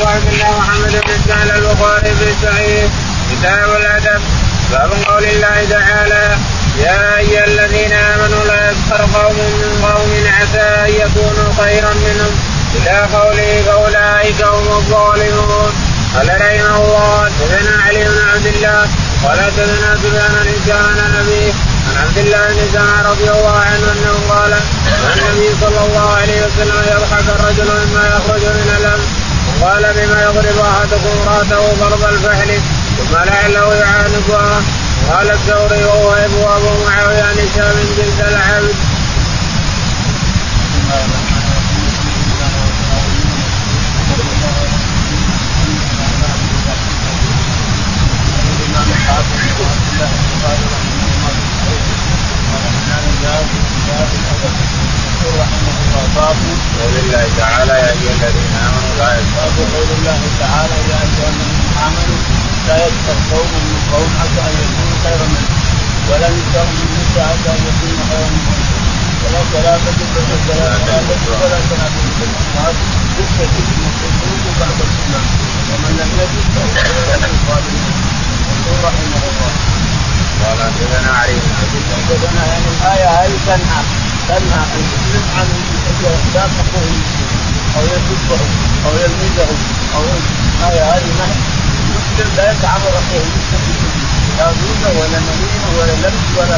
عبد الله محمد بن اسماعيل البخاري في الصحيح. كتاب الأدب. باب قول الله تعالى يا أيها الذين آمنوا لا يسخر قوم من قوم عسى أن يكونوا خيرا منهم. إلى قوله فأولئك هم الظالمون. قال رحمه الله حدثنا علي بن عبد الله. قال حدثنا سفيان بن كان نبي عن عبد الله بن سمع رضي الله عنه أنه قال النبي صلى الله عليه وسلم يضحك الرجل مما يخرج من الامر وقال بما يضرب أحدكم امراته ضرب الفحل ثم لعله يعانقها قال الثوري وهو أبو معاوية عن هشام جلد العبد. رحمه الله باب قول الله تعالى يا ايها الذين امنوا لا باب قول الله تعالى يا ايها الذين امنوا لا يسخر قوم من قوم عسى ان يكونوا خيرا منهم ولا نساء من نساء عسى ان يكون خيرا منهم ولا صلاة ولا صلاة ولا في الأصحاب ستة الخروج بعد الإسلام ومن لم يجد فهو الظالمين يقول رحمه الله قال حدثنا علي حدثنا يعني الآية هذه تنهى تنهى المسلم عن لا تقوه أو يسبه أو يلمزه أو الآية هذه نهي المسلم لا يتعرض أخوه المسلم لا غيبة ولا نميمة ولا لمس ولا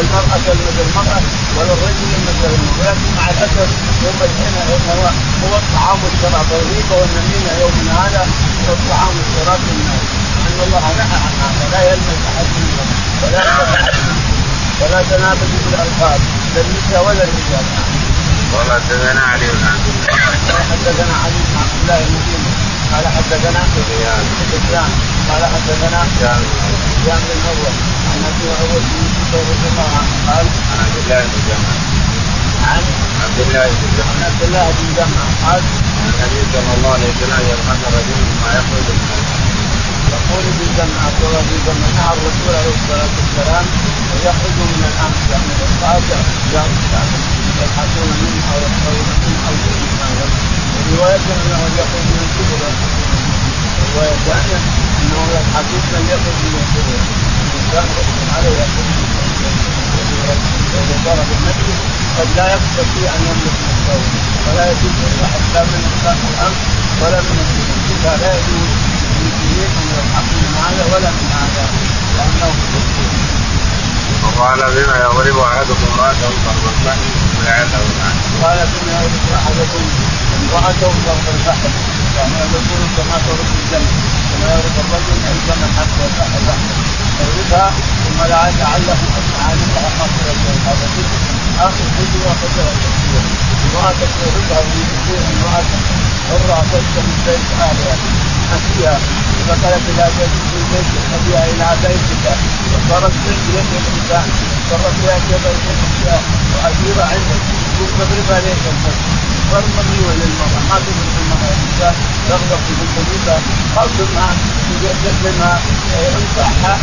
المرأة تلمس المرأة ولا الرجل يلمس الرجل ولكن مع الأسف يوم الحين هو هو الطعام والشراب الغيبة والنميمة يومنا هذا هو الطعام والشراب للناس أن الله نهى عن هذا لا يلمس أحد منهم ولا يلمس أحد ولا تنابزوا بالألقاب لا النساء ولا الرجال. قال حدثنا علي بن عبد الله. قال حدثنا علي بن عبد الله المديني قال حدثنا سفيان. سفيان. قال حدثنا سفيان. بن الأول عن أبي عروة بن الزبير رضي الله عنه قال عن عبد الله بن جمعة. عن عبد الله بن جمعة. عن عبد الله بن جمعة قال النبي صلى الله عليه وسلم يبحث الرجل مما يخرج من يقول الله بن جمعه نهى الرسول عليه الصلاة والسلام ويخرج من الامر يعني الإصحاب يبحثون منه أو يخرجون منه أو منه ورواية انه يخرج من الكبر. رواية ثانية أنه يبحثون من يخرج من الكبر. الإنسان يحكم عليه يخرج من في المجلس قد لا يستطيع أن يملك نفسه. ولا يجوز حتى من الامر ولا من الكبر لا يجوز ان يلحقوا من هذا ولا من هذا لأنه وقال بما يضرب أحدكم راسه ضرب الفحل ولعله قال كما يضرب أحدكم امرأته ضرب الفحل يعني يقول كما تضرب الجنة. كما يضرب الرجل الجنه حتى يضربها ثم لعل لعله عالمها خاصه هذا آخر شيء واخذها تكفير امرأتك تضربها ويجيبون امرأتك حرة تسلم البيت أهلها. نسيها فقالت إلى في البيت خذيها إلى بيتك وصارت بنت يد الانسان صارت بها يد الانسان واسيره عندك تقول تضربها ليش صار ممنوع للمرأة ما تضرب المرأة الإنسان تغضب في تجيبها خاصمها تسلمها انصحها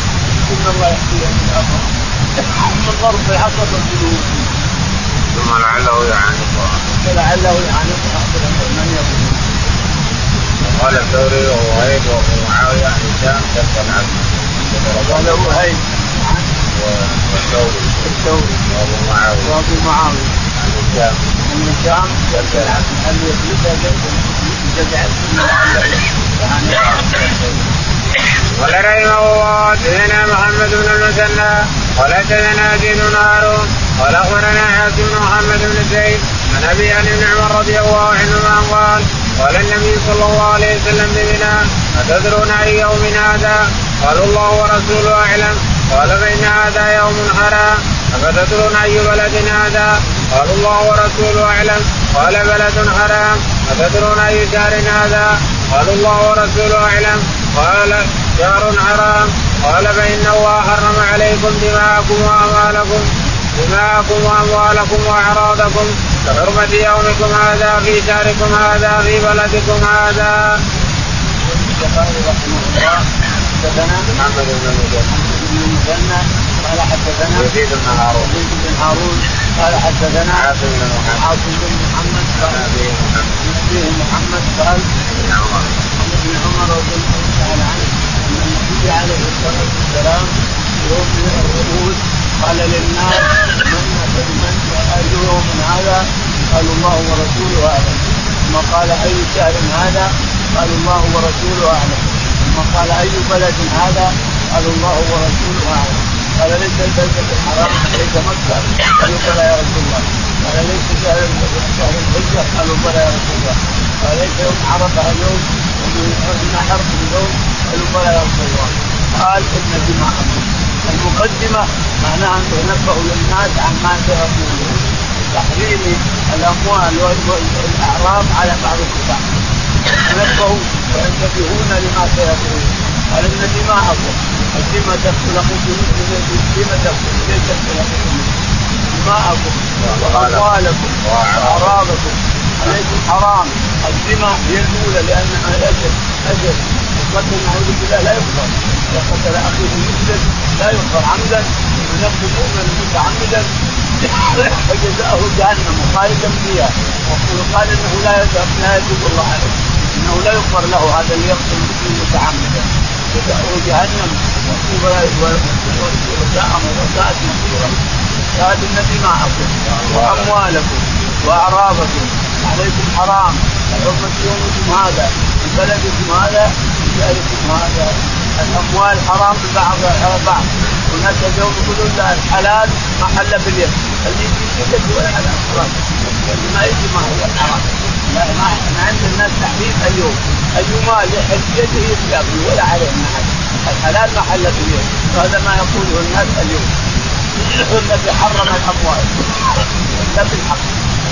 ان الله يحكيها من الامر من ضرب العصا والجنود ثم لعله يعانقها فلعله يعانقها. قال الثوري وهو هيب وابو معاوية عن هشام كف العبد قال وهيب والثوري الثوري وأبو معاوية. وأبو معاوية. عن هشام من هشام كف العبد هل يثبتها يعني قال رحمه الله حدثنا محمد بن المثنى قال حدثنا زيد بن هارون قال اخبرنا حاتم بن محمد بن زيد عن أبي عن ابن عمر رضي الله عنهما قال قال النبي صلى الله عليه وسلم بمنى أتدرون أي يوم هذا؟ قالوا الله ورسوله أعلم. قال فان هذا يوم حرام أفتدرون أي بلد هذا؟ قالوا الله ورسوله أعلم. قال بلد حرام أتدرون أي شهر هذا؟ قالوا الله ورسوله أعلم. قال شهر حرام قال فإن الله حرم عليكم دماءكم وأموالكم دماءكم وأموالكم وأعراضكم. كحرمة يومكم هذا في شهركم هذا في بلدكم هذا. البخاري رحمه الله حدثنا محمد بن المثنى قال حدثنا يزيد بن هارون يزيد بن هارون قال حدثنا عاصم بن محمد عاصم بن محمد قال نبيه محمد قال ابن عمر ابن عمر رضي الله تعالى عنه ان النبي عليه الصلاه والسلام يوم الرؤوس قال للناس من من يوم هذا بن عمر ورسوله أعلم. ثم قال أي شهر هذا؟ قالوا الله ورسوله أعلم. ثم قال أي بلد هذا؟ قالوا الله ورسوله أعلم. قال ليس البلدة الحرام ليس مكة. قالوا بلى يا رسول الله. قال ليس شهر شهر الحجة. قالوا بلى يا رسول الله. قال ليس يوم عرفة اليوم نحر اليوم. قالوا بلى يا رسول الله. قال إن دماءكم المقدمة معناها ان تنبه للناس عن ما سيقولون. تحريم الاموال والاعراض على بعض الكفار تنبهوا وينتبهون لما سيقولون قال ان دماءكم الدماء تدخل الدماء تدخل ليس تدخل دماءكم واموالكم واعراضكم عليكم حرام. الدماء هي الاولى لانها أجل أجل. القتل نعوذ بالله لا يغفر. اذا قتل أخيه المسلم لا يغفر عمدا. وينفذ مؤمنا متعمدا فجزاؤه جهنم خالدا فيها. وقال إنه لا لا يتوب الله عليه. إنه لا يغفر له هذا اللي يقتل المسلم متعمدا جزاؤه جهنم. وساء وساءت مصيرا شهادة النبي معكم. وأموالكم. وأعراضكم. عليكم حرام. حرمة يومكم هذا. بلدكم هذا بلدكم هذا. الأموال حرام بعضها على بعض. هناك اليوم يقولون لا الحلال ما حل باليد. اللي في يدك هو الحلال. خلاص ما يجي ما هو الحرام لا ما عند الناس تحريم اليوم اي مال يحل بيده يأكل ولا عليه ما الحلال ما حل باليد. وهذا ما يقوله الناس اليوم. الذي حرم الأموال. الا بالحق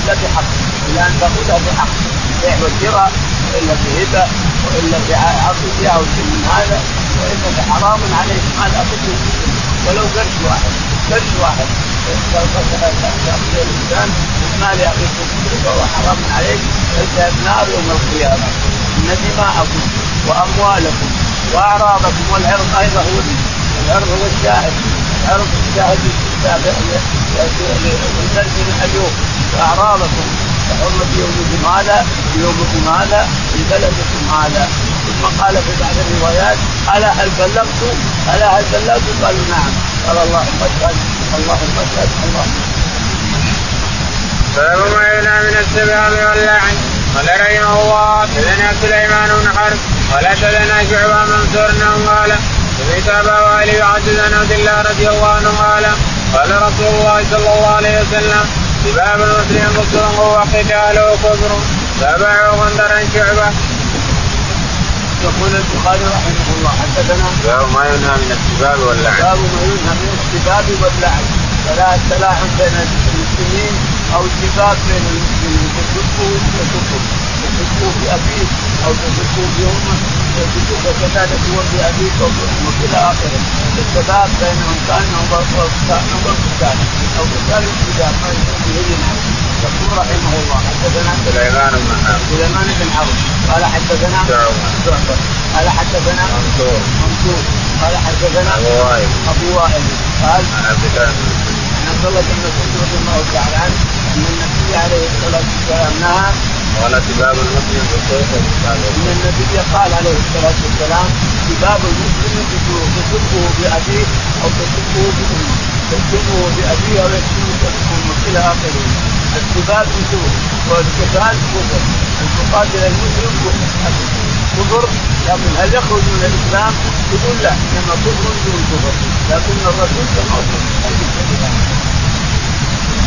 الا بحق الا ان تاخذها بحق بيع وشراء وإلا بهبة وإلا بعطيه أو شيء من هذا وإلا بحرام عليك. مال اخذه ولو قرش واحد قرش واحد. ياخذ الانسان من مال اخيه فهو حرام عليك. فانت النار يوم القيامة. ان دماءكم وأموالكم وأعراضكم والعرض أيضا هو العرض هو الشاهد. العرض الشاهد يسلسل اليوم وأعراضكم كحرمة يومكم هذا في يومكم هذا في بلدكم هذا. ثم قال في بعض الروايات ألا هل بلغت؟ ألا هل بلغت؟ قالوا نعم قال اللهم اشهد اللهم اشهد اللهم باب ما ينهى من السباب واللعن قال رحمه الله حدثنا سليمان بن حرب ولا حدثنا شعبة منصور قال سمعت ابا والي يحدث عن عبد الله رضي الله عنه قال قال رسول الله صلى الله عليه وسلم سباب المسلم مسلم وقتاله كفر تابعه غندر عن شعبة. يقول البخاري رحمه الله حدثنا باب ما ينهى من السباب واللعن. باب ما ينهى من السباب واللعن. فلا التلاعن بين المسلمين أو السباب بين المسلمين. تسبه تسبه بابيه أو تسبه بامه تسبه كذلك هو بابيك والى آخره. السباب بينهم كانهم كانهم أو قتال السباب ما يسمى به يقول رحمه الله حدثنا سليمان بن حرب. سليمان بن حرب. قال حدثنا شعبة قال حدثنا منصور. منصور. قال حدثنا أبو وائل. أبو وائل. قال عن عبد الله عن عبد الله بن مسعود رضي الله تعالى عنه أن النبي عليه الصلاة والسلام نهى قال سباب المسلم بالسيف أن النبي قال عليه الصلاة والسلام سباب المسلم تسبه بأبيه أو تسبه بأمه تسبه بأبيه أو يسبه بأمه إلى آخره. السباب كفر والقتال كفر ان تقاتل المسلم كفر لكن هل يخرج من الإسلام؟ يقول لا إنما كفر دون كفر لكن الرسول كما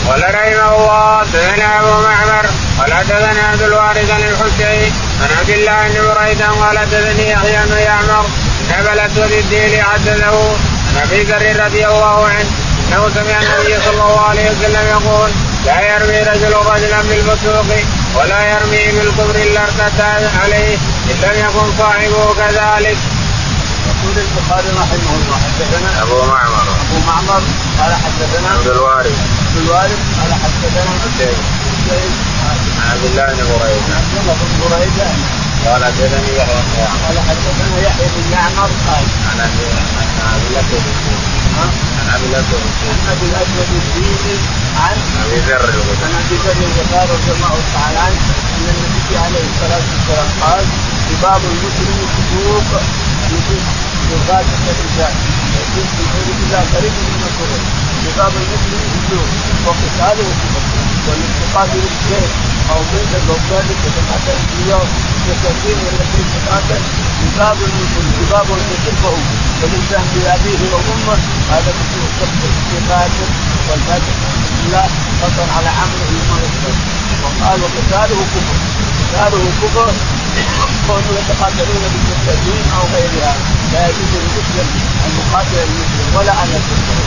قال رحمه الله سمعنا أبو معمر قال حدثنا عبد الوارث عن الحسين عن عبد الله بن بريدة قال حدثني يحيى بن يعمر ان الاسود الدين حدثه عن أبي ذر رضي الله عنه أنه سمع النبي صلى الله عليه وسلم يقول لا يرمي رجل رجلا بالفسوق ولا يرمي بالكبر إلا ارتدى عليه إن لم يكن صاحبه كذلك. يقول البخاري رحمه الله حدثنا أبو معمر. أبو معمر قال حدثنا عبد الوارث. عبد الوارث قال حدثنا حسين حسين عن عبد الله بن بريدة. عبد الله بن بريدة. قال حدثني يحيى بن يعمر. قال حدثنا يحيى بن يعمر قال عن ابي عن أبي عن أبي الاسود عن ابي الاسود الديني عن ابي ذر عن ابي ذر الغفار رضي الله تعالى عنه أن النبي عليه الصلاة والسلام قال شباب المسلم فسوق يقاتل الرجال يقول في حدود الله قريب من الكفر شباب المسلم فسوق وقتاله كفر والانتقاد للسيف أو بنت أو ذلك يتقاتل اليوم ولا كيف يتقاتل يقابل يقابل يحبه والانسان بابيه وامه هذا يقاتل والفاتح لا فضلا على عمله ما يقتل وقال وقتاله كفر قتاله كفر كونوا يتقاتلون بالمسلمين أو غيرها لا يجوز للمسلم ان يقاتل المسلم ولا ان يقتله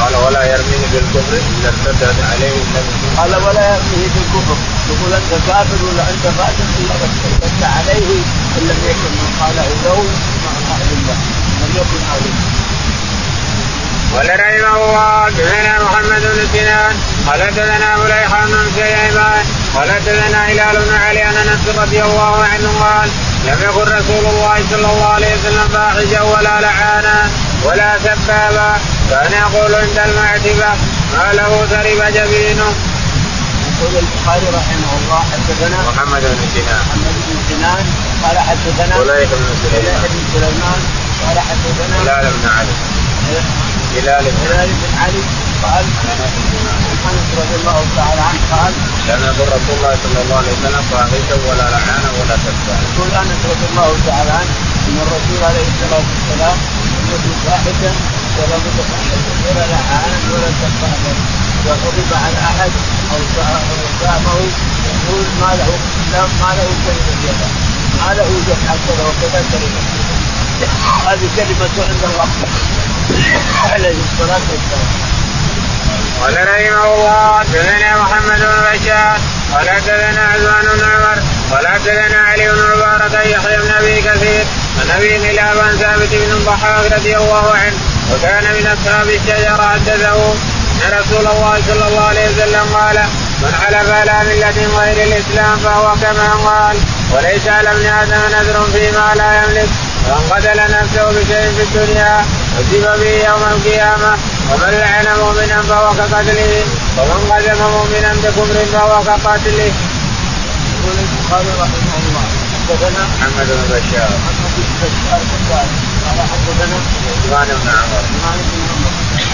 قال ولا يرميه بالكفر إلا ارتدت عليه النبي. قال ولا يرميه بالكفر. يقول أنت كافر ولا أنت فاسق؟ الا ارتدت عليه ان لم يكن من قاله له مع أهل الله. لم يكن عليه قال رحمه الله حدثنا محمد بن سنان قال حدثنا مليحة بن سليمان. قال حدثنا هلال بن علي ان أنس رضي الله عنه قال لم يكن رسول الله صلى الله عليه وسلم فاحشا ولا لعانا ولا سبابا كان يقول عند المعتبة ما له ضرب جبينه. يقول البخاري رحمه الله حدثنا محمد بن سنان محمد بن سنان قال حدثنا مليح بن سليمان. بن سليمان قال حدثنا هلال بن علي. هلال بن هلال بن علي قال أنس رضي الله تعالى عنه قال لم يكن رسول الله صلى الله عليه وسلم فاحشا ولا لعانا ولا سبابا. يقول أنس رضي الله تعالى عنه إن الرسول عليه الصلاة والسلام يكن فاحشا ولا ولا لعانا ولا سبابا اذا غضب على احد أو سامه يقول ما له ما له كلمه ما له كذا كلمه هذه كلمة عند الله عليه الصلاة والسلام قال رحمه الله حدثنا محمد بن بشار قال حدثنا عثمان بن عمر قال حدثنا علي بن مبارك يحيى بن أبي كثير عن أبي خلاف ثابت بن الضحاك رضي الله عنه وكان من أصحاب الشجرة حدثه أن رسول الله صلى الله عليه وسلم قال من حلف على ملة غير الإسلام فهو كما قال وليس على ابن آدم نذر فيما لا يملك ومن قتل نفسه بشيء في الدنيا عذب به يوم القيامة ومن لعن مؤمنا فهو كقتله ومن قذف مؤمنا بكفر فهو كقاتله. يقول البخاري رحمه الله حدثنا محمد بن بشار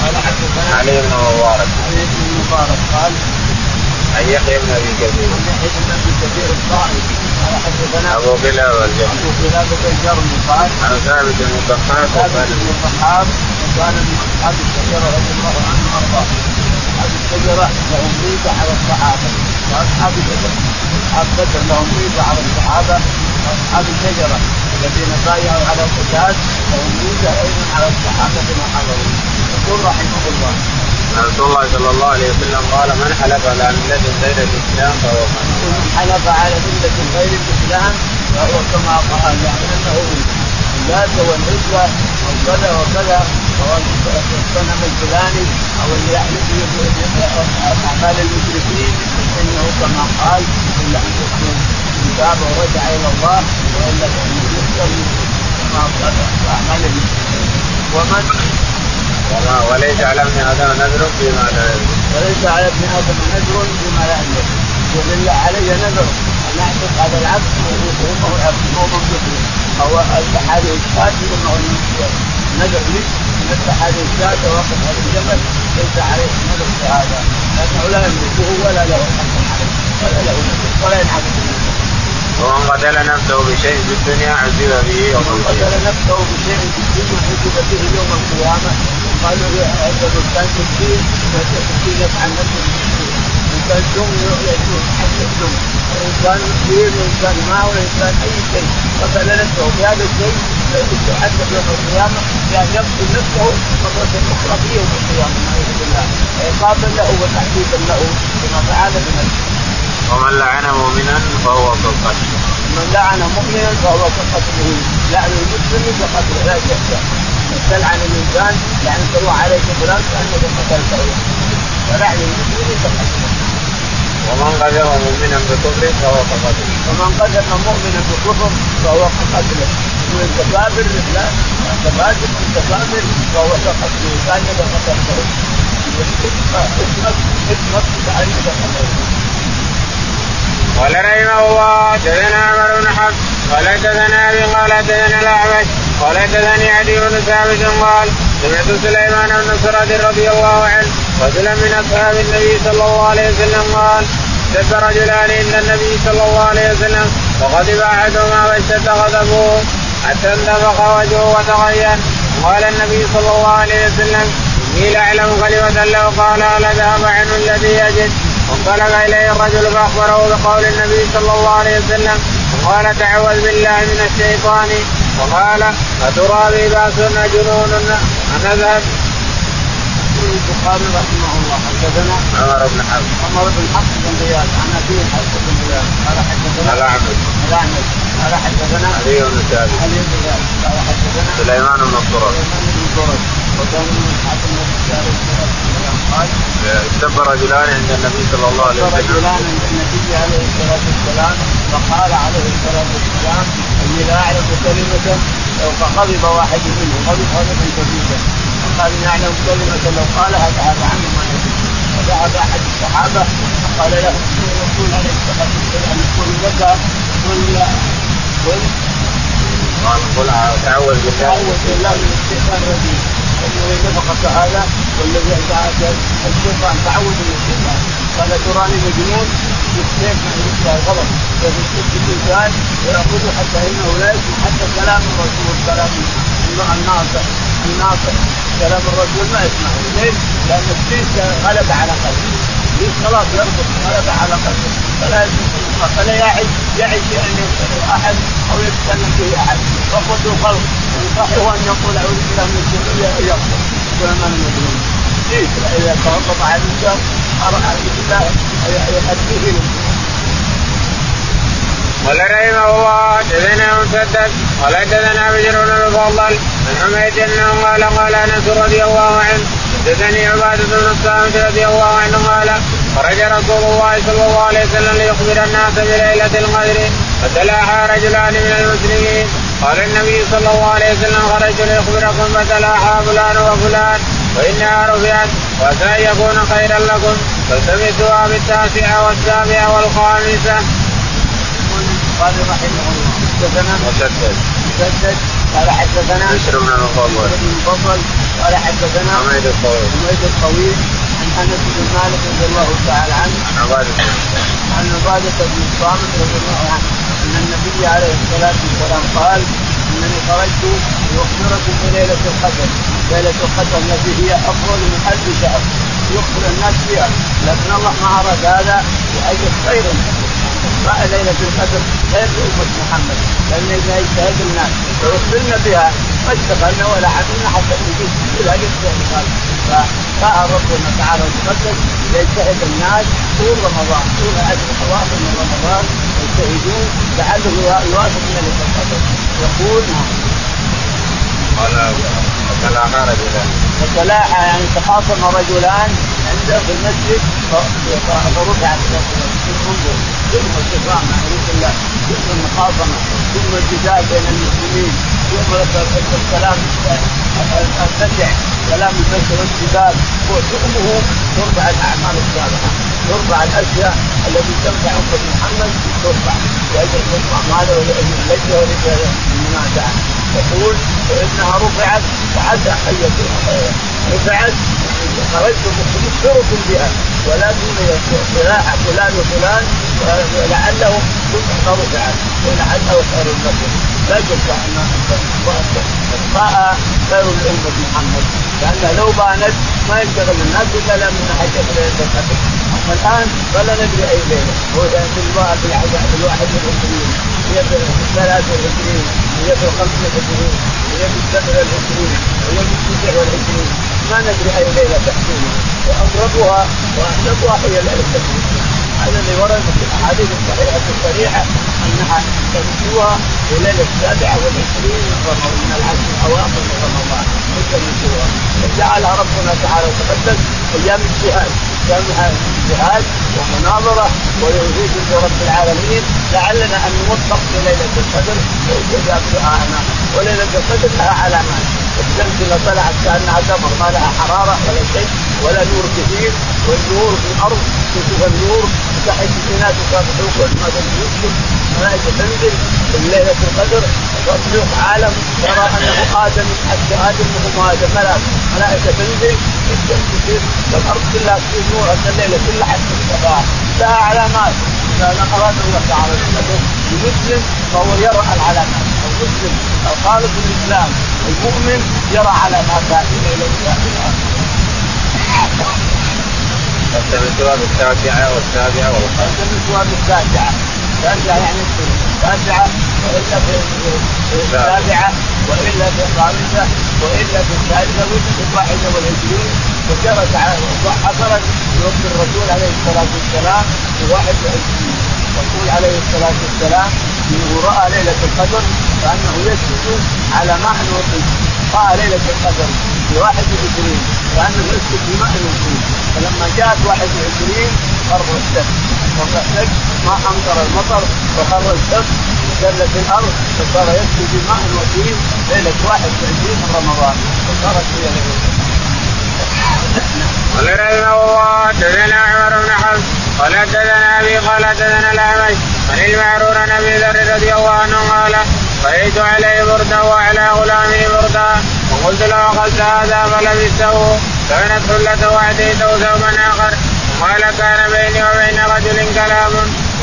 قال حدثنا بن عمر علي بن مبارك قال عن بن ابي كثير يحيى بن ابي كثير الطائي قال حدثنا ابو كلاب الجهل ابو كلابه الجرمي قال عن ثابت بن الضحاك ثابت بن الصحاب وكان من اصحاب الشجره رضي الله عنه وارضاه اصحاب الشجره لهم على الصحابه واصحاب الشجره أصحاب بدر لهم ميزه على الصحابة واصحاب الشجرة الذين بايعوا على القتال لهم ميزه أيضا على الصحابة بما حضروا يقول رحمه الله رسول الله صلى الله عليه وسلم قال من حلف على ملة غير الإسلام فهو. من حلف على ملة غير الإسلام فهو كما قال يعني انه اللات والعزى أو كذا وكذا أو الصنم الفلاني أو اللي يحلف أعمال المشركين إنه كما قال إلا أن يكون تاب ورجع إلى الله وإلا فانه يقتل كما قال أعمال المشركين. ومن؟ وما وليس على ابن آدم نذر فيما لا يملك. وليس على ابن آدم نذر بما لا يملك يقول لله علي نذر. أن أعتق هذا العبد وهو عبد مو هذه الشاة انه نذر لي أن اذبح هذه الشاة واقف على الجبل ليس عليه في هذا لأنه لا يملكه ولا له حق عليه ولا له نذر ولا ينعكس ومن قتل نفسه بشيء في الدنيا عذب به يوم ومن قتل. نفسه بشيء في الدنيا حسب به يوم القيامة. قالوا هذا الانسان مسكين مسكين يفعل نفسه انسان دم يجوز حد الدم انسان كبير انسان ما هو انسان أي شيء. قتل نفسه بهذا الشيء يحدث يوم القيامة بان يقتل نفسه مره أخرى في يوم القيامة نعوذ بالله عقابا له وتحديدا له كما فعل بنفسه ومن لعن مؤمنا فهو كالقتل. من لعن مؤمنا فهو كقتله لعن المسلم كقتله لا شك. تلعن الإنسان لعنة الله عليك فلان كانك قتلته ولعن المسلم كقتله ومن قذف مؤمنا بكفر فهو كقتل. ومن قتل مؤمنا بكفر فهو كقتله وانت كافر لا انت فاسق انت كافر فهو كقتله كانك قتلته اسمك اسمك كانك قتلته قال رحمه الله حدثنا عمر بن حفص قال حدثنا أبي قال حدثنا الأعمش قال حدثني عدي بن ثابت قال سمعت سليمان بن سرد رضي الله عنه رجلا من أصحاب النبي صلى الله عليه وسلم قال اشتد رجلان عند النبي صلى الله عليه وسلم وغضب احدهما واشتد غضبه حتى انتفخ وجهه وتغير. قال النبي صلى الله عليه وسلم إني لأعلم كلمة لو قالها لذهب عنه الذي يجد. وانطلق إليه الرجل فأخبره بقول النبي صلى الله عليه وسلم وقال تعوذ بالله من الشيطان. وقال اترى بي باس جنون أن يقول البخاري رحمه الله. حدثنا عمر بن حفص. عمر بن حفص بن رياض عن ابيه حفص بن رياض قال حدثنا الاعمش الاعمش قال حدثنا علي بن ثابت علي بن ثابت قال حدثنا سليمان بن الطرق سليمان بن طرق وكان من عليه الصلاه والسلام قال اشتد رجلان عند النبي صلى الله عليه وسلم. رجلان عند النبي عليه الصلاة والسلام. فقال عليه الصلاة والسلام اني لا أعرف كلمة. فغضب واحد منهم. غضب غضبا شديدا فقال اني اعلم كلمه لو قالها ذهب عنه ما يدري فذهب أحد الصحابة فقال له الرسول عليه الصلاه والسلام يقول لك قل قل. قال قل تعوذ بالله تعوذ بالله من الشيطان الرجيم الذي نفخك هذا؟ والذي الشيطان تعوذ من الشيطان. قال تراني مجنون بالسيف من غلط وفي السيف الانسان ويأخذه حتى إنه لا يسمع حتى كلام الرسول كلام الناصح. الناصح كلام الرسول ما يسمع ليش؟ لأن السيف غلب على قلبه. السيف خلاص يربط غلب على قلبه. فلا فلا يعد يعد بان يسأل أحد أو يتكلم به أحد. فقد الخلق يصحه أن يقول أعوذ بالله من الشيطان يغفر يقول أنا مجنون ليش؟ إذا توقف على الإنسان اعوذ بالله يؤديه قال رحمه الله حدثنا مسدد قال حدثنا بشر بن المفضل عن حميد انه قال قال أنس رضي الله عنه حدثني عبادة بن الصامت رضي الله عنه قال خرج رسول الله صلى الله عليه وسلم ليخبر الناس بليلة القدر فتلاحى رجلان من المسلمين قال النبي صلى الله عليه وسلم خرجت لأخبركم فتلاحى فلان وفلان وإنها رفعت وعسى يكون خيرا لكم فالتمسوها بالتاسعة والسابعة والخامسة. قال رحمه الله. حدثنا مسدد. مسدد. قال حدثنا بشر بن المفضل بن المفضل قال حدثنا حميد الطويل. حميد الطويل. عن أنس بن مالك رضي الله تعالى عنه. عن عبادة عن عبادة بن الصامت رضي الله عنه. أن النبي عليه الصلاة والسلام قال إنني خرجت لأخبركم بليله القدر، ليلة القدر التي هي أفضل من ألف شهر. يخبر الناس فيها، لكن الله ما أراد هذا لاجل خير ليلة القدر خير لامه محمد، لأن إذا اجتهد الناس ويخبرنا بها ما اشتغلنا ولا عملنا حتى نجيب كل هذه فقال ربنا تعالى وتقدم ليجتهد الناس طول رمضان طول عشر اواخر من رمضان يجتهدون لعله يوافق ليلة القدر. يقول نعم. قال رجلان فتلاحى يعني تخاصم رجلان عنده في المسجد فرفعت انظر ثم الصفام معروف الله ثم المخاصمة ثم الجدال بين المسلمين ثم الكلام البشع كلام البشع والجدال وحكمه ترفع الأعمال الصالحة ترفع الأشياء التي تنفع أمة محمد ترفع لأجل ترفع ماله ولجه ولجه المنازعه تقول فإنها رفعت فعسى أن يكون خيرا رفعت خرجتم مخبركم بها ولكن فلان وفلان لعله رفعت ولعله خير لكم لا شك أن البقاء خير لامه محمد. لأن لو بانت ما يشتغل الناس إلا لما حجت ليله القدر أما الآن فلا ندري أي ليله هو في الواحد والعشرين. هي في الثلاث والعشرين. هي في الخمس والعشرين. هي في السبع والعشرين. هي في التسع والعشرين. ما ندري أي ليله تحكمها واقربها واحدثها هي ليله القدر هذا اللي ورد في الاحاديث الصحيحه الصريحه أنها تمسوها في الليلة السابعة والعشرين من رمضان من العشر الأواخر من رمضان. تمسوها وجعلها ربنا تعالى وتقدس أيام الجهاد. أيام الجهاد ومناظره ويعيد برب العالمين لعلنا أن نوفق في ليلة القدر دعاءنا وليلة القدر لها علامات. الشمس إذا طلعت كأنها قمر ما لها حرارة ولا شيء ولا نور كثير والنور في الأرض تشوف النور تحت الناس يصافحوك ما يسلم ملائكه تنزل في ليله القدر تطلق عالم ترى أنه آدم حتى آدم وهم آدم ملائكه ملائكة تنزل الشمس تصير الأرض كلها تصير نور الليلة كلها حتى الصباح. لها علامات. إذا اراد الله تعالى المسلم فهو يرى العلامات. المسلم الخالق الاسلام المؤمن يرى علامات هذه إلى إلى قسم الثواب التاسعة والسابعة والخامسة. قسم الثواب التاسعة، التاسعة يعني التاسعة وإلا في السابعة وإلا في الخامسة وإلا في الثالثة وإلا في الواحدة والعشرين. وجرت حصلت في وقت الرسول عليه الصلاة والسلام في 21 يقول عليه الصلاة والسلام إنه رأى ليلة القدر كانه يسجد على ماء وطين رأى ليلة القدر في 21 كانه يسجد في ماء وطين فلما جاءت 21 خر خر السد ما امطر المطر وخر السد وزلت الأرض فصار يسجد في ماء وطين ليلة 21 من رمضان. وصارت هي قال رحمه الله عمر بن حفص قال حدثنا أبي قال حدثنا الأعمش عن المعرور عن أبي ذر رضي الله عنه قال رأيت عليه بردا وعلى غلامه بردا وقلت له أخذت هذا فلبسته كانت حلته واتيته ثوبا آخر. قال كان بيني وبين رجل كلام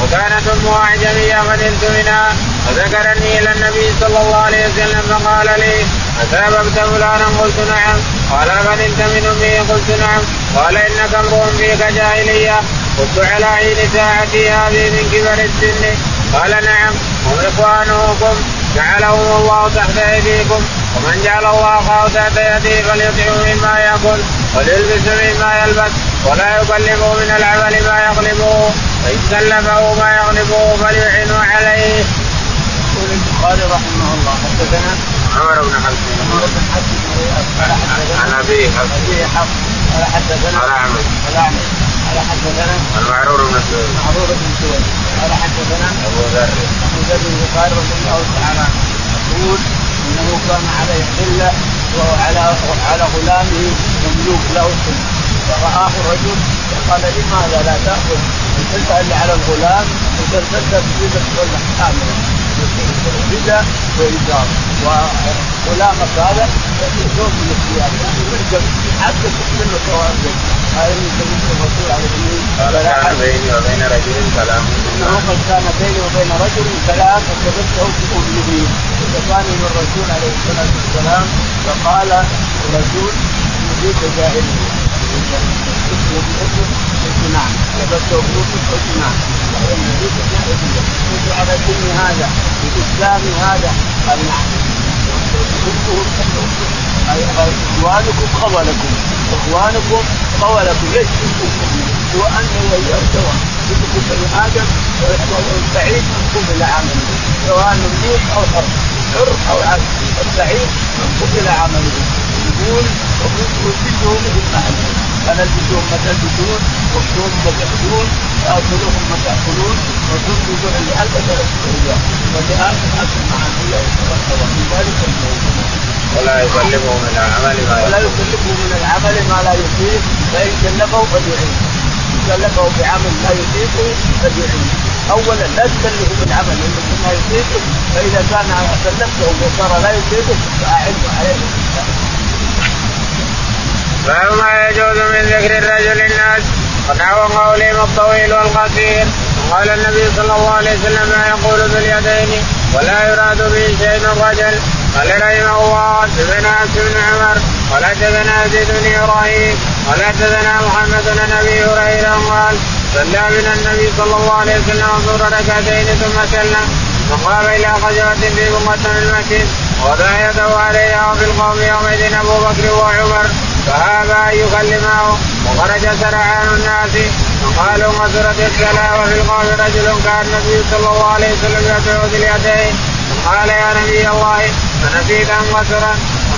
وكانت امه اعجميه فنلت منها. فذكرني إلى النبي صلى الله عليه وسلم فقال لي اثابت فلانا قلت نعم. قال فنلت من أمه؟ قلت نعم. قال إنك امرؤ فيك جاهلية. قلت على عين ساعتي هذه من كبر السن. قال نعم هم إخوانكم. جعلهم الله تحت أيديكم. ومن جعل الله اخاه تحت يديه فليطعم مما يأكل وليلبس مما يلبس ولا يكلفه من العمل ما يغلبه فان كلفه ما يغلبه فليعن عليه. يقول البخاري رحمه الله حدثنا عمر بن حفص. عمر بن حفص عن ابي حفص. قال حدثنا قال اعمش قال حدثنا المعرور بن سويد معروف بن سويد قال حدثنا أبو ذر. أبو ذر البخاري رضي الله تعالى عنه يقول إنه كان عليه حله وهو على على غلامه مملوك له حله فرآه رجل فقال لماذا لا تأخذ؟ الحله اللي على الغلام وترتدها بجزء ولا كامله رداء وإزار وغلامك هذا يكون من الثياب يعني يرجم حتى له سواء هذا من سبيل الرسول عليه الصلاة قال كان بيني وبين رجل كلام انه قد كان بيني وبين رجل كلام فكتبته بامه فكان من الرسول عليه الصلاة والسلام فقال الرسول يريد جاهليه قلت نعم لبسته قلت نعم يريد جاهليه قلت على دين هذا باسلام هذا قال نعم إخوانكم خولكم إخوانكم خولكم ليش؟ تنكم هو انه وياه سواء كلكم بني آدم والبعيد منكم إلى عمله سواء مملوك أو حر حر أو عبد. البعيد منكم إلى عمله يقول وكلهم مثل ما فنلبسهم ما تلبسون واكسوهم ما تاكلون وآكلوهم ما تاكلون وتنفقوا لألبس اياه ولآخر اكل مع الانبياء من ذلك الموضوع. ولا يكلفه من العمل ما ولا. يكلفه من العمل ما لا يطيق فإن كلفه فليعين كلفه بعمل لا يطيقه فليعين اولا لا تكلفه بالعمل الذي ما يطيقه فإذا كان كلفته وصار لا يطيقه فاعنه عليه. باب ما يجوز من ذكر الرجل الناس ونحو قولهم الطويل والقصير. قال النبي صلى الله عليه وسلم ما يقول ذو اليدين ولا يراد به شيء الرجل قال رحمه الله حدثنا انس بن عمر قال حدثنا زيد بن إبراهيم قال حدثنا محمد بن أبي هريرة قال صلى بنا النبي صلى الله عليه وسلم ظهر ركعتين ثم سلم. وقام إلى خشبه في بقعة المسجد وضع يده عليها وفي القوم يومئذ أبو بكر وعمر. فهذا ان يكلمه وخرج سرعان الناس وقالوا مسرت الصلاه وفي القوم رجل كان النبي صلى الله عليه وسلم يدعو باليدين. قال يا نبي الله فنسيت أن وسرا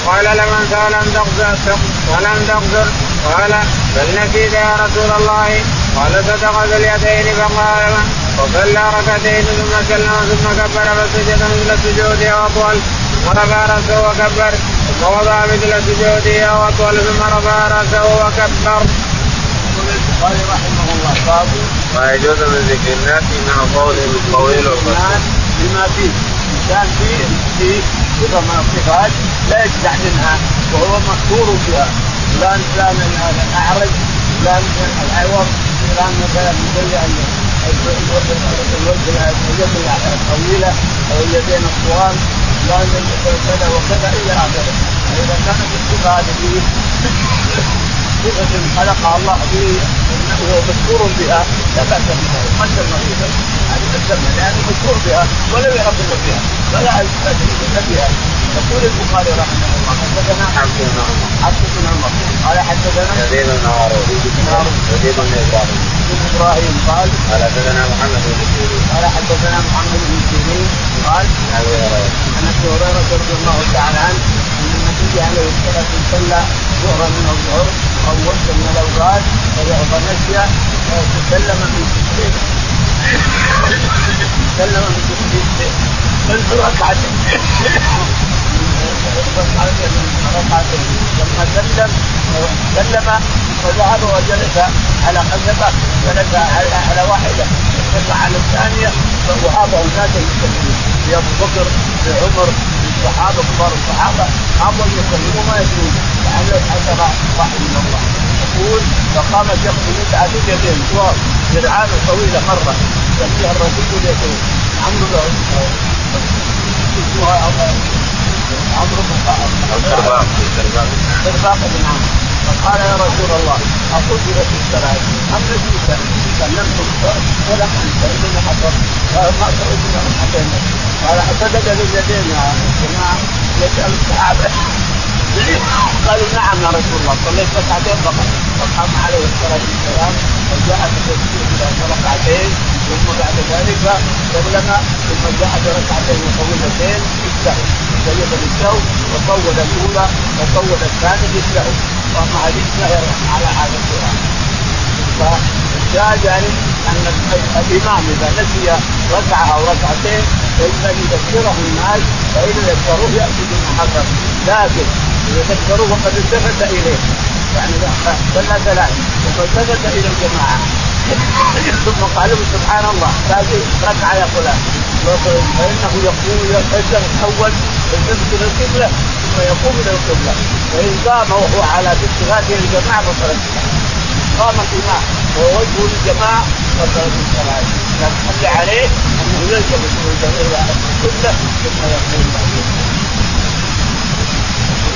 قال لمن ولم تقصر ولم تقصر. قال بل نسيت يا رسول الله. قال صدق ذو اليدين فقال وصلى ركعتين ثم سلم ثم كبر فسجد مثل سجوده وأطول. ثم رفع رأسه وكبر. ثم وضع مثل سجوده واطول ثم رفع راسه وكبر. البخاري رحمه الله باب يجوز من ذكر الناس مع قولهم الطويل والقصير. بما فيه انسان فيه فيه صفه من الصفات لا يجزع منها وهو مشهور بها فلان فلان الاعرج فلان الاعور الان مثلا ان اليد الطويله أو اليدين الطوال لا كذا وكذا إلى اخره فاذا كانت الصفه هذه صفة خلقها الله به وهو مشهور بها لا بأس بها قدر مريضا هذه تسمى لأنه مشهور بها ولم يعرف بها فلا بأس بها يقول البخاري رحمه الله حدثنا عبد بن عمر عبد بن عمر قال حدثنا يزيد بن هارون يزيد بن إبراهيم بن إبراهيم قال قال حدثنا محمد بن سيرين. قال حدثنا محمد بن سيرين قال عن أبي هريرة. أبي هريرة رضي الله تعالى عنه أن النبي عليه الصلاة والسلام ظهرا من الظهر أو وقت من الأوقات فنسي تسلم من تسليم. تسلم من تسليم. من ركعتين. ركعتين. لما سلم سلم فذهب وجلس على خشبه جلس على واحدة ثم على الثانية وهذا الناس المسلمين في أبو بكر في عمر في الصحابة كبار الصحابة ابوا يسلموا ما يدرون. لعل حسب واحد من الله. يقول فقام شخص يسعى بيدين طوال جرعان طويله مرة. يسميها الرسول اليدين عمرو له اسمها عمرو بن الكرباق بن عمرو. فقال يا رسول الله أقتل في الصلاة أم نسيت سلمت ولم أنت إذن حصل ما إذن حصلنا قال صدق يا جماعة يسأل الصحابة. قالوا نعم يا رسول الله صليت ركعتين فقط. فقام عليه الصلاة والسلام وجاء بتسجيل ركعتين ثم بعد ذلك سلم ثم جاء بركعتين طويلتين بالسهو سيد بالسهو وطول الأولى وطول الثانية بالسهو هذه سهر على عادتها فالشاهد يعني أن الإمام إذا نسي ركعة أو ركعتين فإن يذكره الناس فإن ذكروه يأتي بما حصل. لكن إذا ذكروه وقد التفت إليه. يعني صلى ثلاث. ثم التفت إلى الجماعة. ثم قالوا سبحان الله. هذه ركعه يا فلان. فإنه يقوم يتحول يستقبل القبلة ثم يقوم إلى القبلة. فان قام وهو على اتخاذه الجماعة فصلت قام الامام وهو وجهه للجماعه فصلت الصلاه لكن خلي عليه انه يلتفت إلى القبله ثم يقوم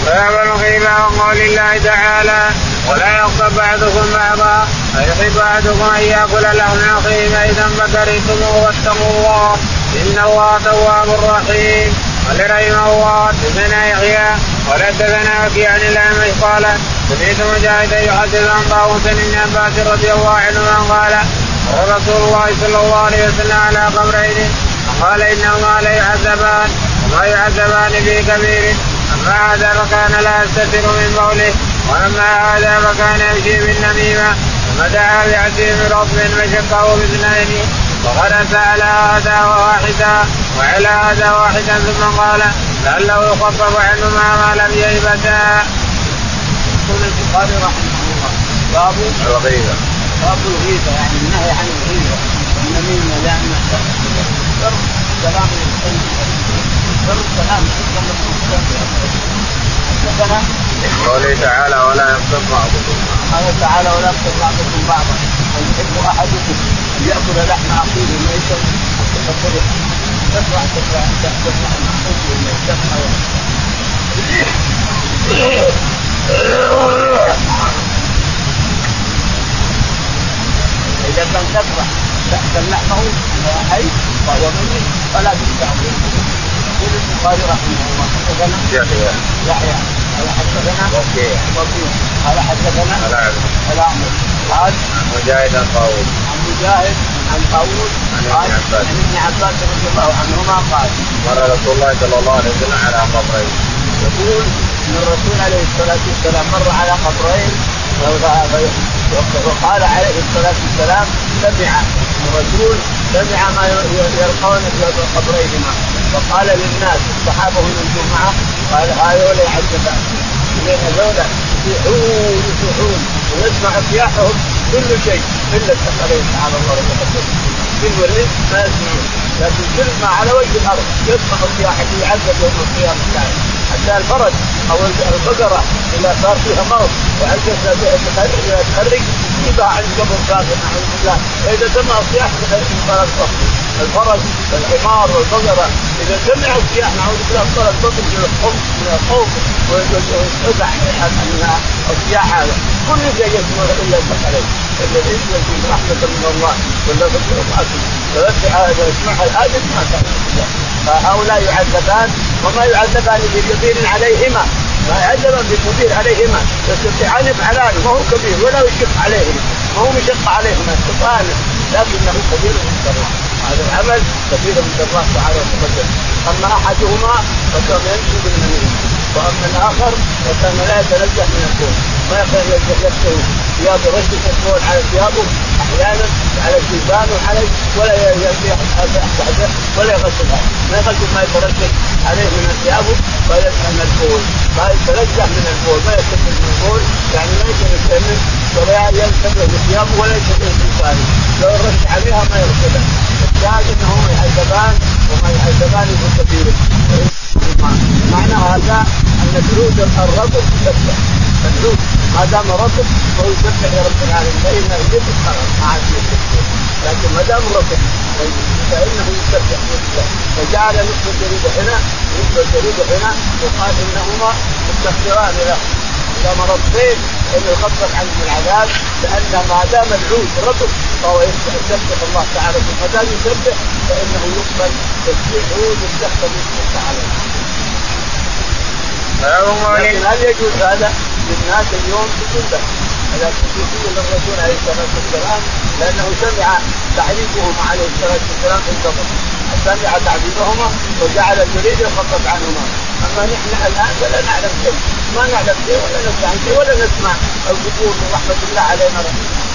باب الغيبة وقول الله تعالى ولا يغضب بعضكم بعضا أيحب أحدكم أن يأكل لحم أخيه ميتا فكرهتموه واتقوا الله إن الله تواب رحيم قال رحمه الله حدثنا يحيى قال حدثنا عن الأعمش قال سمعت مجاهدا يحدث عن طاووس بن عباس رضي الله عنهما قال رسول الله صلى الله عليه وسلم على قبرين قال إنهما ليعذبان وما يعذبان في كبير أما هذا فكان لا يستتر من بوله وأما هذا فكان يمشي بالنميمه ثم دعا بعزيم رطب فشقه باثنين وغرس على هذا واحدا وعلى هذا واحدا ثم قال لعله يخفف عنهما ما لم يهبتا. البخاري رحمه الله. باب الغيبه باب الغيبه يعني النهي عن الغيبه والنميمه لأن شر كلام شر كلام حدثنا قوله تعالى ولا يغضب بعضكم قال تعالى ولا يغضب بعضكم بعضا. ويحب أحدكم أن يأكل لحم أخيه ميتا فكره تفرح تفرح تفرح إذا كان تفرح تأكل لحمه حي فهو ميت فلا تستعمل يقول البخاري رحمه الله حدثنا يحيى. يحيى. قال حدثنا وكيع. وكيع. قال حدثنا الأعمش قال مجاهد عن مجاهد عن طاووس. عن ابن قال. عن ابن عباس رضي الله عنهما قال مر رسول الله صلى الله عليه وسلم على قبرين يقول أن الرسول عليه الصلاة والسلام مر على قبرين وقال عليه الصلاة والسلام سمع الرسول سمع ما يلقون في قبريهما. وقال للناس الصحابة هم الجمعه قال هذول يعذبان لأن هذول يصيحون يصيحون ويسمع صياحهم كل شيء إلا الثقلين تعالى الله وتقدم كل وليد ما يسمعون لكن كل ما على وجه الأرض يسمع صياحه يعذب يوم القيامة. حتى الفرج أو البقره اذا صار فيها مرض وعجز تخرج يجيبها عند قبر كافر نعوذ بالله فاذا سمع صياح فلا تصفي الفرج والحمار والبقره اذا سمعوا صياح نعوذ بالله صار بطن من الخوف من الخوف والفزع الصياح هذا كل شيء يسمع الا عليه الانس والجن رحمه من الله ولا فكر يسمعها الادم ما كان فهؤلاء يعذبان وما يعذبان بكبير عليهما. ما يعذبان بكبير عليهما. يستطيعان ما هو كبير ولا يشق عليهم. ما هو مشق عليهما سبحانه لكنه كبير عند الله هذا العمل كبير عند الله تعالى وتقدم أما أحدهما فكان يمشي بالمنين وأما الآخر فكان لا يتنزه من الكون. ما يكاد يستوي ثياب رشد الكون على ثيابه أحيانا على الشيبان وعليه ولا تحته ولا يغسلها ما يغسل ما يترجل عليه من ثيابه من البول. ما يتنزه من البول ما يستمر من البول. يعني ما يستمر ولا ينتبه بثيابه ولا ينتبه بلسانه لو رش عليها ما يغسلها الشاهد انهم يعذبان وما يعذبان كبير. معنى هذا أن الجلود الرطب تسبح الجلود ما دام رطب فهو يسبح لرب العالمين. فإن يجب خلاص ما عاد لكن ما دام رطب فإنه يسبح لله فجعل نصف الجريدة هنا نصف الجريدة هنا وقال إنهما مستغفران له. إذا مرض فين ان يخفف عنه العذاب لأن ما دام العود رطب فهو يسبح الله تعالى. ما دام يسبح فإنه يقبل تسبيح عود يستخدم تعالى. لكن هل يجوز هذا؟ للناس اليوم تذبح هذا خصوصية للرسول عليه الصلاة والسلام لأنه سمع تعريفهم عليه الصلاة والسلام في القبر سمع تعذيبهما وجعل الجريد يخفف عنهما. أما نحن الآن فلا نعلم شيء. ما نعلم شيء ولا نسمع شيء ولا نسمع القبور من رحمه الله علينا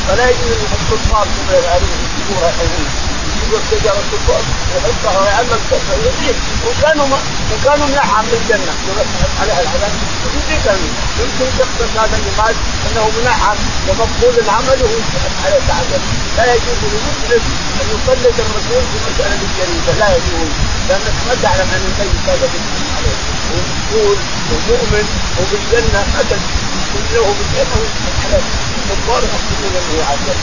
فلا يجوز ان كما يفعلون في القبور الحين يجيب الشجره الكبار يحطها ويعلق يزيد وكانوا وكانوا منعم بالجنه عليها العذاب يمكن يمكن يقصد هذا مات انه منعم ومقبول العمل وهو عليه تعذب لا يجوز لمسلم ان يقلد الرسول في مساله الجريده لا يجوز لانك ما تعلم ان الميت هذا عليه ومسؤول ومؤمن وبالجنه ابدا كله بالجنه على الكفار يحسبون انه يعذب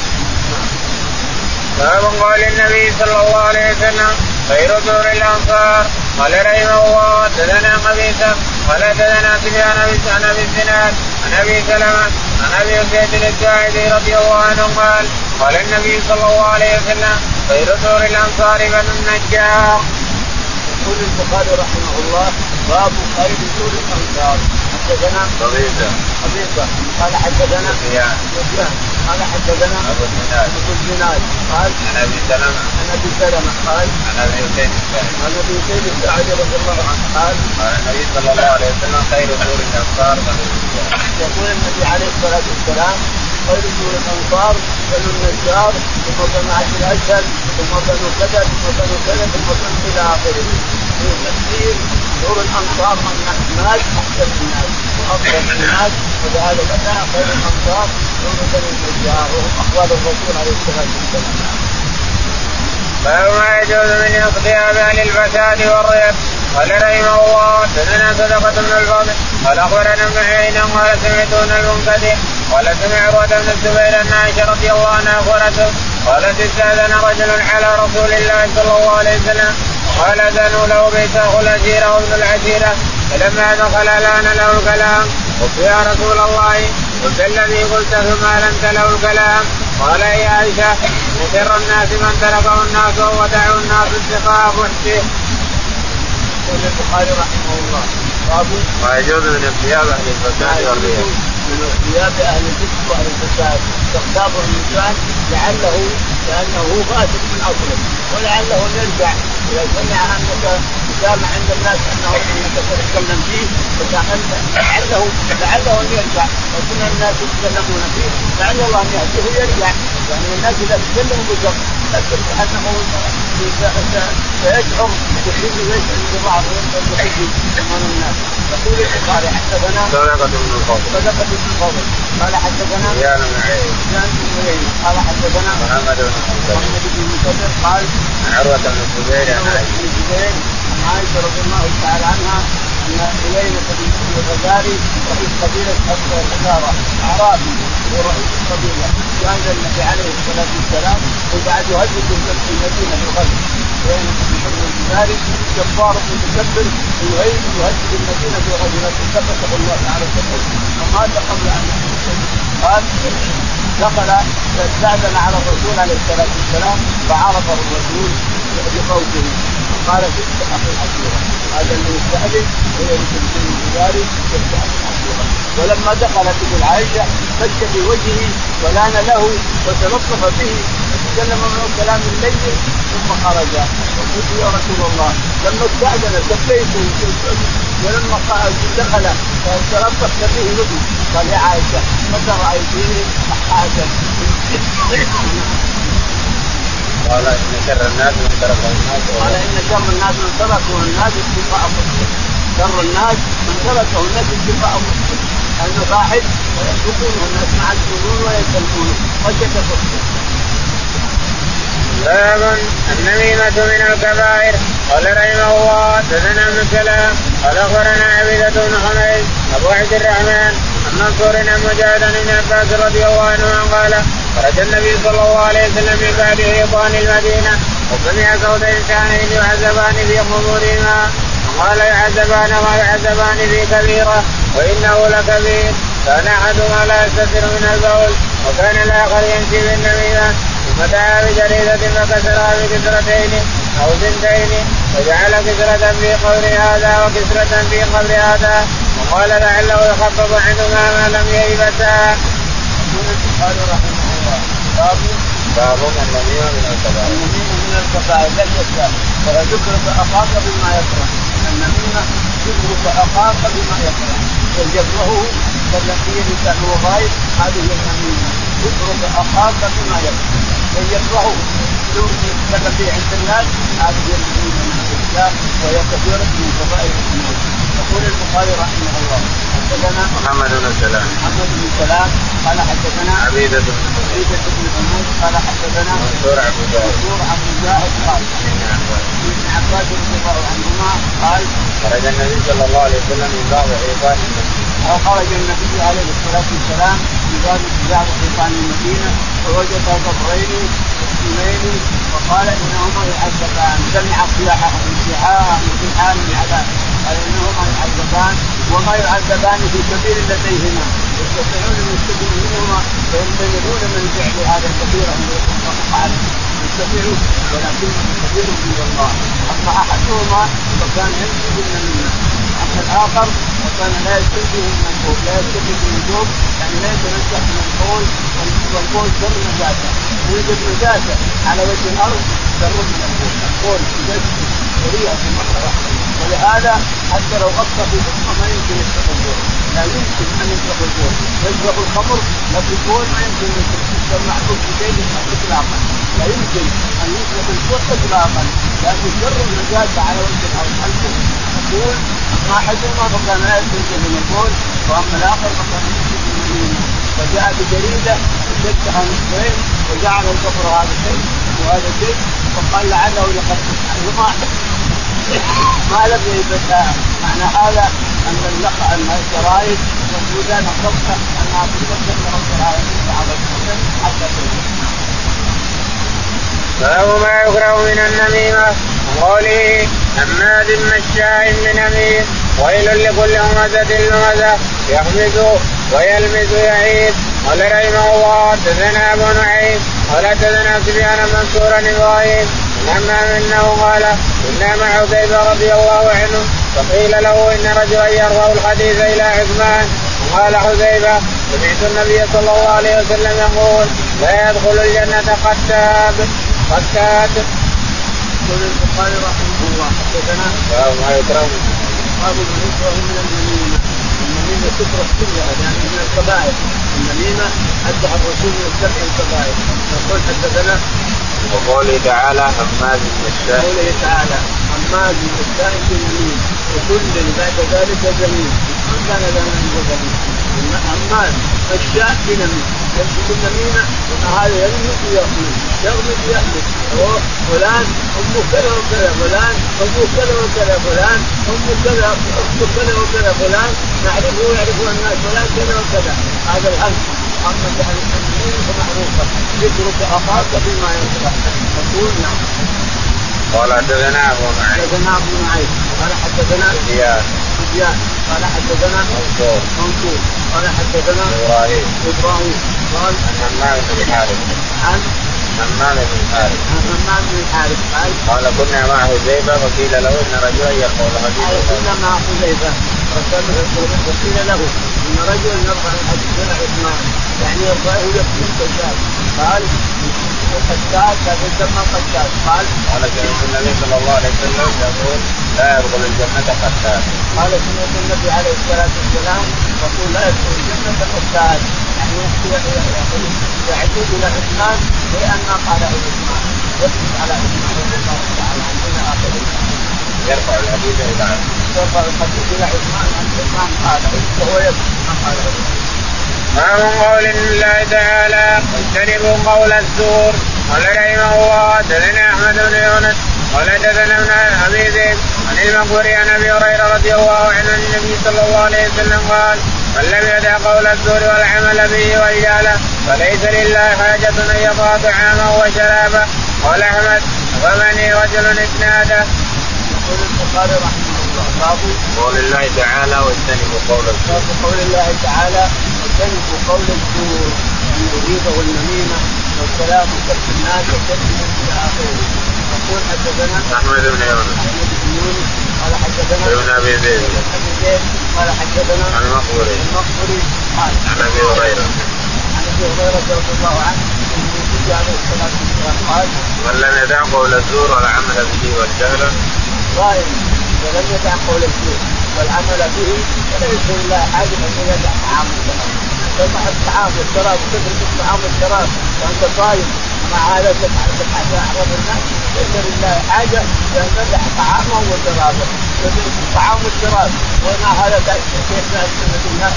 باب قول النبي صلى الله عليه وسلم خير دور الأنصار. قال رحمه الله حدثنا قبيصه قال حدثنا سفيان عن ابي الزناد عن أبي سلمة عن أبي سعيد الساعدي رضي الله عنه قال قال النبي صلى الله عليه وسلم خير دور الأنصار بنو النجار. يقول البخاري رحمه الله باب خير دور الأنصار. حدثنا قبيصه قبيصه قال حدثنا سفيان سفيان قال حدثنا أبو الزناد. أبو الزناد. قال عن أبي سلمة. عن أبي سلمة. قال عن أبي حسين الساعدي. عن أبي سيد السعدي رضي الله عنه. قال قال النبي صلى الله عليه وسلم خير دور بنو النجار. يقول النبي عليه الصلاة والسلام خير دور الأنصار بنو النجار ثم بنو عبد الاسد ثم بنو كذا ثم بنو كذا ثم بنو إلى آخره. في تفسير دور الأنصار من الناس احسن الناس. وافضل الناس ولهذا بدا خير الأنصار دور بني النجار وهم اخوان الرسول عليه الصلاة والسلام. باب ما يجوز من اقتياب أهل الفساد والريب. قال رحمه الله حدثنا صدقة بن الفضل قال أخبرنا ابن عيينة قال سمعت ابن المنكدر قال سمع عروة بن الزبير أن عائشة رضي الله عنها أخبرته قالت استأذن رجل على رسول الله صلى الله عليه وسلم قال اذنوا له بيساخ الاسيرة وابن العسيرة فلما دخل لأن له الكلام. قلت يا رسول الله قلت الذي قلت ثم لنت له الكلام. قال يا عائشة وشر الناس من تركه الناس ودعوا الناس السقاء فحشه. يقول البخاري رحمه الله. باب ما يجوز من اغتياب أهل الفساد والرياء. من اغتياب أهل الكفر وأهل الفساد. تغتاب الإنسان لعله لأنه فاسد من أصله ولعله ان يرجع اذا سمع انك تسامع عند الناس أنه انك تتكلم فيه لعله لعله أن يرجع وكنا الناس يتكلمون فيه لعل الله أن يهديه ويرجع يعني الناس إذا تكلموا بشر لكن انه سيشعر بحزن ويشعر بضعف ويشعر امام الناس يقول البخاري حدثنا صدقة بن الفضل. صدقة بن الفضل قال حدثنا سفيان بن عيينة. قال حدثنا محمد بن. محمد بن قال عروة بن الزبير عن عائشة رضي الله تعالى عنها أن عيينه بن الغزالي رئيس قبيلة الحجاره أعرابي هو رئيس القبيله كان النبي عليه الصلاة والسلام وبعد يهدد في المدينة بالغزو عيينه بن الغزالي جبار متكبر يهدد المدينة لكن ثبته الله تعالى ومات قبل أن قال دخل استأذن على الرسول عليه الصلاة والسلام فعرفه الرسول بقوله. قال جئت أخي العشيره هذا اللي يستاذن هو يمكن ذلك جئت أخي العشيره ولما دخل به عائشه فك في وجهه ولان له وتلطف به وتكلم معه كلام الليل ثم خرج. وقلت يا رسول الله لما استاذن سبيته ولما دخل تلطفت به وجهي قال يا عائشة متى رايتيه حاجة. قال إن شر الناس من تركه الناس. قال إن شر الناس من تركه الناس مسلم شر الناس. من تركه الناس لأنه واحد ويسلكونه الناس مع السرور ويسلمونه وجد باب النميمة من الكبائر. قال رحمه الله حدثنا ابن سلام قال أخبرنا عبيدة بن حميد أبو عبد الرحمن. منصور عن مجاهد بن عباس رضي الله عنه قال خرج النبي صلى الله عليه وسلم من بعد حيطان المدينة وسمع صوت انسانين يعذبان في قبورهما. وقال يعذبان ما يعذبان في كبيرة وإنه لكبير. كان أحدهما لا يستتر من البول وكان الآخر يمشي بالنميمة. ثم دعا بجريدة فكسرها بكسرتين أو بنتين وجعل كسرة في قبر هذا وكسرة في قبر هذا. وقال لعله يخفف عنهما ما لم ييبتا. يقول البخاري رحمه الله باب باب النميمة من الكبائر. النميمة من الكبائر لم يكره وذكرك أخاك بما يكره النميمة ذكرك أخاك بما يكره وجبره كالتي لسانه غايب هذه النميمة ذكرك أخاك بما يكره ويكرهه يتكلم به عند الناس هذه النميمة من الإسلام وهي كثيرة من كبائر الذنوب يقول البخاري رحمه الله حدثنا محمد بن سلام. محمد بن سلام قال حدثنا عبيدة بن عبيدة بن حمود قال حدثنا منصور عبد الله. منصور عن مجاهد قال ابن عباس. رضي الله عنهما قال خرج النبي صلى الله عليه وسلم من بعض حيطان أو خرج النبي عليه الصلاة والسلام في باب حيطان المدينة فوجد قبرين مسلمين وقال إنهما يعذبان. سمع صياحهم انتحاء امتحان العذاب قال إنهما يعذبان وما يعذبان في كبير لديهما يستطيعون ان يستفيدوا منهما ويمتنعون من فعل هذا الكبيرة فعل يستطيعون ولكنه كبير عند الله اما احدهما فكان يمشي بالنميمه اما الآخر فكان لا يستفيد من البول لا يستفيد من البول يعني لا يتنزه من البول والبول شر نجاسه يوجد نجاسه على وجه الأرض شر من البول البول يجسد وريحه مره واحدة ولهذا حتى لو غطى في بطنه ما يمكن يشرب البول لا يمكن أن يشرب البول يشرب الخمر لكن البول ما يمكن معروف بشيء اطلاقا. لا يمكن أن يشرب البول اطلاقا. لأنه شر النجاسه على وجه الأرض. البول يقول؟ احدهما فكان لا يستنزف من البول وأما الآخر فكان يستنزف من فجاء بجريدة وشدها نصفين وجعل الكفر هذا شيء وهذا شيء وقال لعله يخفف عنهما ما لم يلبسها معنى هذا أن اللقاء أن الجرائد موجودان الصفحه انها تبدل من رب العالمين بعض حتى باب ما يكره من النميمة وقوله حماد مشاء بنميم ويل لكل همزة لمزة يحمد ويلمز يعيد قال رحمه الله حدثنا أبو نعيم قال حدثنا سفيان منصورا إبراهيم اما انه قال كنا مع حذيفه رضي الله عنه. فقيل له إن رجلا يرفع الحديث إلى عثمان. قال حذيفه سمعت النبي صلى الله عليه وسلم يقول لا يدخل الجنة قتاب قتاد. يقول البخاري رحمه الله حدثنا ما باب ما يكره من النميمة. النميمة تكره كلها يعني من الكبائر. النميمة حتى الرسول من سبع الكبائر. يقول حدثنا وقوله تعالى حماد مشاء قوله تعالى حماد والسائل بن وكل بعد ذلك زميل ما كان لنا عنده زميل حماد مشاء بنميم يمسك النميمه هذا يغمد ويغمد يغمد ويغمد فلان أمه كذا وكذا فلان أبوه كذا وكذا فلان أمه كذا أخته كذا وكذا فلان. نعرفه ويعرفه الناس فلان كذا وكذا. هذا الهم اما يعني معروفه ذكرك اخاك بما يصلح تقول نعم قال حدثنا أبو معين حدثنا أبو معين قال حدثنا زياد. سفيان قال حدثنا منصور. منصور. قال حدثنا إبراهيم. إبراهيم. قال عن همام بن الحارث عن همام بن الحارث عن همام بن الحارث قال قال كنا مع حذيفة فقيل له إن رجلا يقول قال حديثا كنا مع حذيفة. وقيل له إن رجلا يرفع الحديث إلى عثمان يعني يرفعه يقتل الدجال قال قتال لكن سمى قتال قال قال سمعت النبي صلى الله عليه وسلم يقول لا يدخل الجنة قتال قال سمعت النبي عليه الصلاة والسلام يقول لا يدخل الجنة قتال يعني يعتود إلى عثمان ما قاله عثمان يثبت على عثمان رضي الله تعالى عنه إلى اخره يرفع الحديث إلى عثمان الحديث إلى عثمان عن عثمان قاله وهو قاله باب قول الله تعالى. اجتنبوا قول الزور. قال رحمه الله حدثنا أحمد بن يونس. قال حدثنا ابن ابي ذئب عن المقبري عن أبي هريرة رضي الله عنه عن النبي صلى الله عليه وسلم قال من لم يدع قول الزور والعمل به واجعله فليس لله حاجة أن يضع طعامه وشرابه قال أحمد ومني رجل اسناده. يقول البخاري رحمه قول الله تعالى واجتنبوا قول الزور. قول الله تعالى واجتنبوا قول الزور إن يريد والنميمه والكلام وكف الناس وكف إلى اخره يقول حدثنا أحمد بن يونس. أحمد بن يونس قال حدثنا ابن أبي ذئب ابن زيد قال حدثنا عن المقبري المقبري قال عن أبي هريرة. عن أبي هريرة رضي الله عنه. ان النبي عليه الصلاة والسلام قال من لم يدع قول الزور والعمل به والجهل. قائم ولم يدع قول الزور والعمل به فليس لله حاجة أن يدع طعام. الشراب تجمع الطعام والشراب وتترك الطعام والشراب؟ وأنت صايم مع هذا اعراض الناس ليس لله حاجة بان تدع طعامه وشرابه. تترك الطعام والشراب ومع هذا؟ كيف نسمه الناس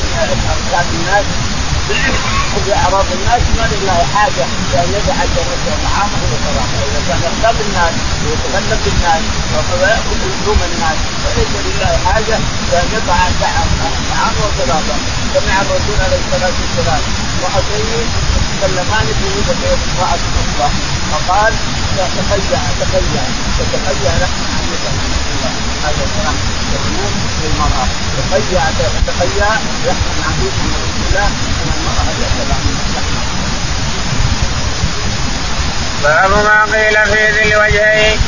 اركان الناس ما لله حاجة بان يدع جنته طعامه وشرابه اذا كان يغتاب الناس ويتكلم بالناس وياكل لحوم الناس. فليس لله حاجة بان يضع طعامه وشرابه سمع الرسول عليه الصلاة والسلام امرأتين يتكلمان في وجه امرأة أخرى فقال تخيع تخيع تتخيع لحم هذا كلام يقول للمرأة تخيع تخيع لحم من رسول الله باب ما قيل في ذي الوجهين.